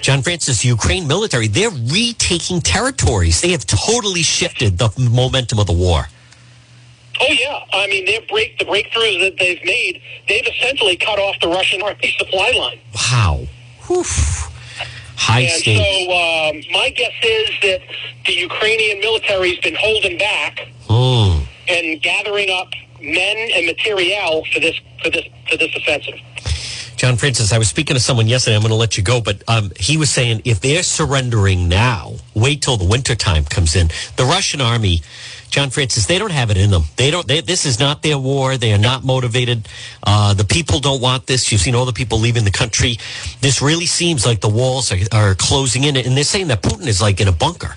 John Francis, Ukraine military, they're retaking territories. They have totally shifted the momentum of the war. Oh yeah, I mean their break the breakthroughs that they've made, they've essentially cut off the Russian army supply line. Wow. Whew. High and stakes. so um, my guess is that the Ukrainian military's been holding back Mm. and gathering up men and materiel for this for this for this offensive. John Francis, I was speaking to someone yesterday. I'm going to let you go, but um, he was saying if they're surrendering now, wait till the wintertime comes in. The Russian army, John Francis, they don't have it in them. They don't. They, this is not their war. They are not motivated. Uh, the people don't want this. You've seen all the people leaving the country. This really seems like the walls are, are closing in, and they're saying that Putin is like in a bunker.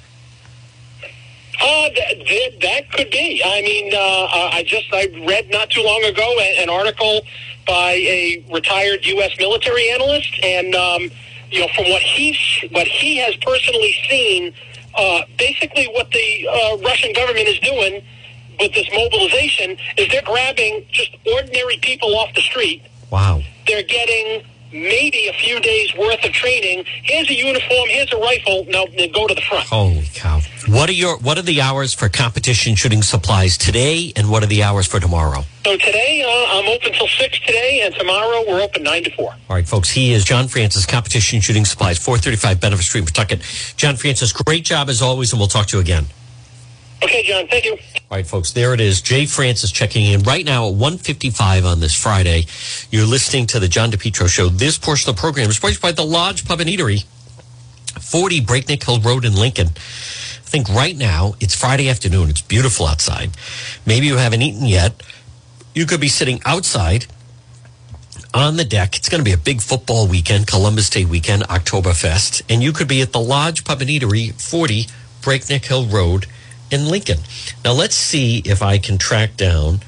Uh, that, that, could be. I mean, uh, I just I read not too long ago an article by a retired U.S. military analyst, and um, you know, from what he's what he has personally seen, uh, basically what the uh, Russian government is doing with this mobilization is they're grabbing just ordinary people off the street. Wow. They're getting maybe a few days worth of training. Here's a uniform. Here's a rifle. Now go to the front. Holy cow! What are your What are the hours for competition shooting supplies today, and what are the hours for tomorrow? So today uh, I'm open till six today, and tomorrow we're open nine to four. All right, folks. He is John Francis, Competition Shooting Supplies, 435 Benefit Street, Pawtucket. John Francis, great job as always, and we'll talk to you again. Okay, John. Thank you. All right, folks, there it is. Jay Francis checking in right now at 155 on this Friday. You're listening to the John DePetro Show. This portion of the program is brought by the Lodge Pub and Eatery, 40 Breakneck Hill Road in Lincoln. I think right now it's Friday afternoon. It's beautiful outside. Maybe you haven't eaten yet. You could be sitting outside on the deck. It's going to be a big football weekend, Columbus Day weekend, Oktoberfest, and you could be at the Lodge Pub and Eatery, 40 Breakneck Hill Road in Lincoln. Now let's see if I can track down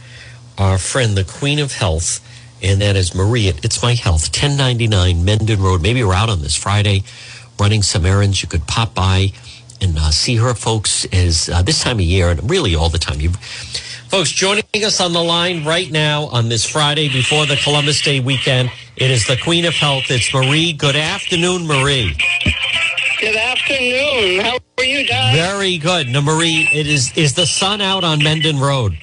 our friend, the Queen of Health, and that is Marie It's My Health, 1099 Mendon Road. Maybe you're out on this Friday running some errands. You could pop by and uh, see her, folks, as uh, this time of year, and really all the time. You, folks, joining us on the line right now on this Friday before the Columbus Day weekend, it is the Queen of Health. It's Marie. Good afternoon, Marie. Good afternoon. How are you, John? Very good. Now, Marie, it is is the sun out on Mendon Road?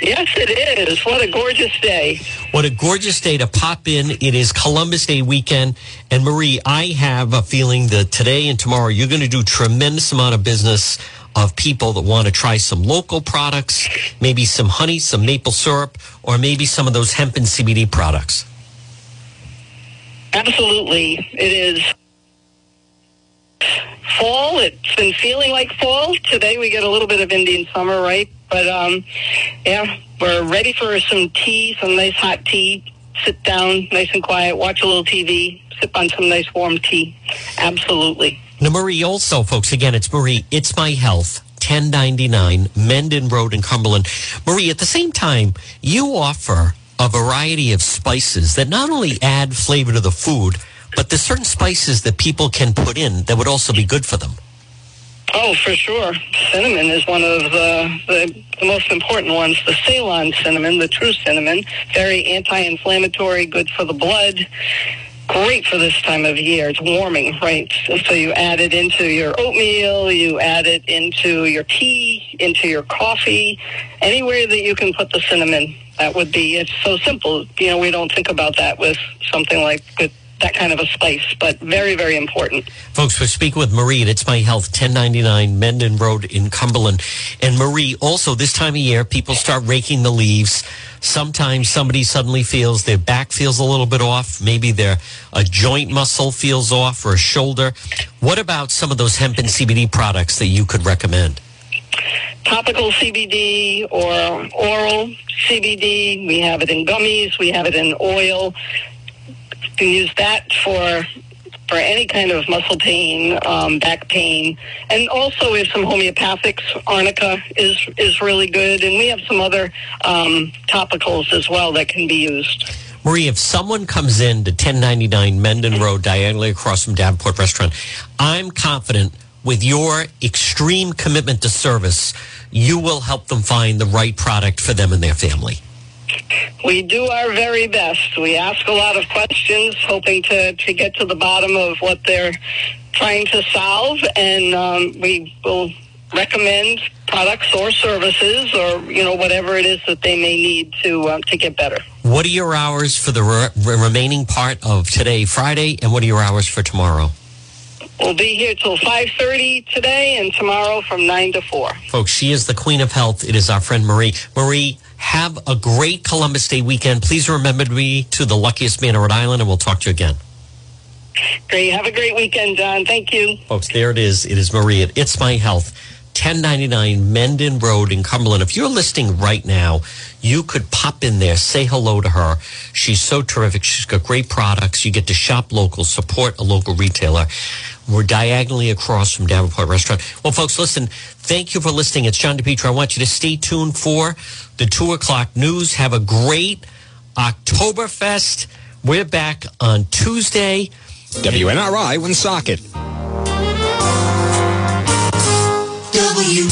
Yes, it is. What a gorgeous day. What a gorgeous day to pop in. It is Columbus Day weekend. And Marie, I have a feeling that today and tomorrow you're going to do tremendous amount of business of people that want to try some local products, maybe some honey, some maple syrup, or maybe some of those hemp and CBD products. Absolutely. It is fall. It's been feeling like fall. Today we get a little bit of Indian summer, right? But um, yeah, we're ready for some tea, some nice hot tea. Sit down, nice and quiet, watch a little TV, sip on some nice warm tea. Absolutely. Now, Marie, also, folks, again, it's Marie. It's My Health. 1099 Mendon Road in Cumberland. Marie, at the same time, you offer a variety of spices that not only add flavor to the food, but there's certain spices that people can put in that would also be good for them. Oh, for sure. Cinnamon is one of the, the, the most important ones. The Ceylon cinnamon, the true cinnamon, very anti-inflammatory, good for the blood. Great for this time of year. It's warming, right? So you add it into your oatmeal, you add it into your tea, into your coffee, anywhere that you can put the cinnamon. That would be, it's so simple. You know, we don't think about that with something like with that kind of a spice, but very, very important. Folks, we're speaking with Marie at It's My Health, 1099 Mendon Road in Cumberland. And Marie, also this time of year, people start raking the leaves. Sometimes somebody suddenly feels their back feels a little bit off. Maybe their a joint muscle feels off or a shoulder. What about some of those hemp and CBD products that you could recommend? Topical CBD or oral CBD. We have it in gummies. We have it in oil. Can use that for for any kind of muscle pain, um, back pain, and also have some homeopathics. Arnica is is really good, and we have some other um, topicals as well that can be used. Marie, if someone comes in to 1099 Mendon Road, diagonally across from Davenport Restaurant, I'm confident with your extreme commitment to service, you will help them find the right product for them and their family. We do our very best. We ask a lot of questions, hoping to, to get to the bottom of what they're trying to solve, and um, we will recommend products or services or you know whatever it is that they may need to um, to get better. What are your hours for the re- remaining part of today, Friday, and what are your hours for tomorrow? We'll be here till 5.30 today and tomorrow from 9 to 4. Folks, she is the queen of health. It is our friend Marie. Marie, have a great Columbus Day weekend. Please remember me to the luckiest man in Rhode Island, and we'll talk to you again. Great. Have a great weekend, John. Thank you. Folks, there it is. It is Maria. It's My Health. 1099 Mendon Road in Cumberland. If you're listening right now, you could pop in there, say hello to her. She's so terrific. She's got great products. You get to shop local, support a local retailer. We're diagonally across from Davenport Restaurant. Well, folks, listen, thank you for listening. It's John DePetro. I want you to stay tuned for the 2 o'clock news. Have a great Oktoberfest. We're back on Tuesday. WNRI Woonsocket. W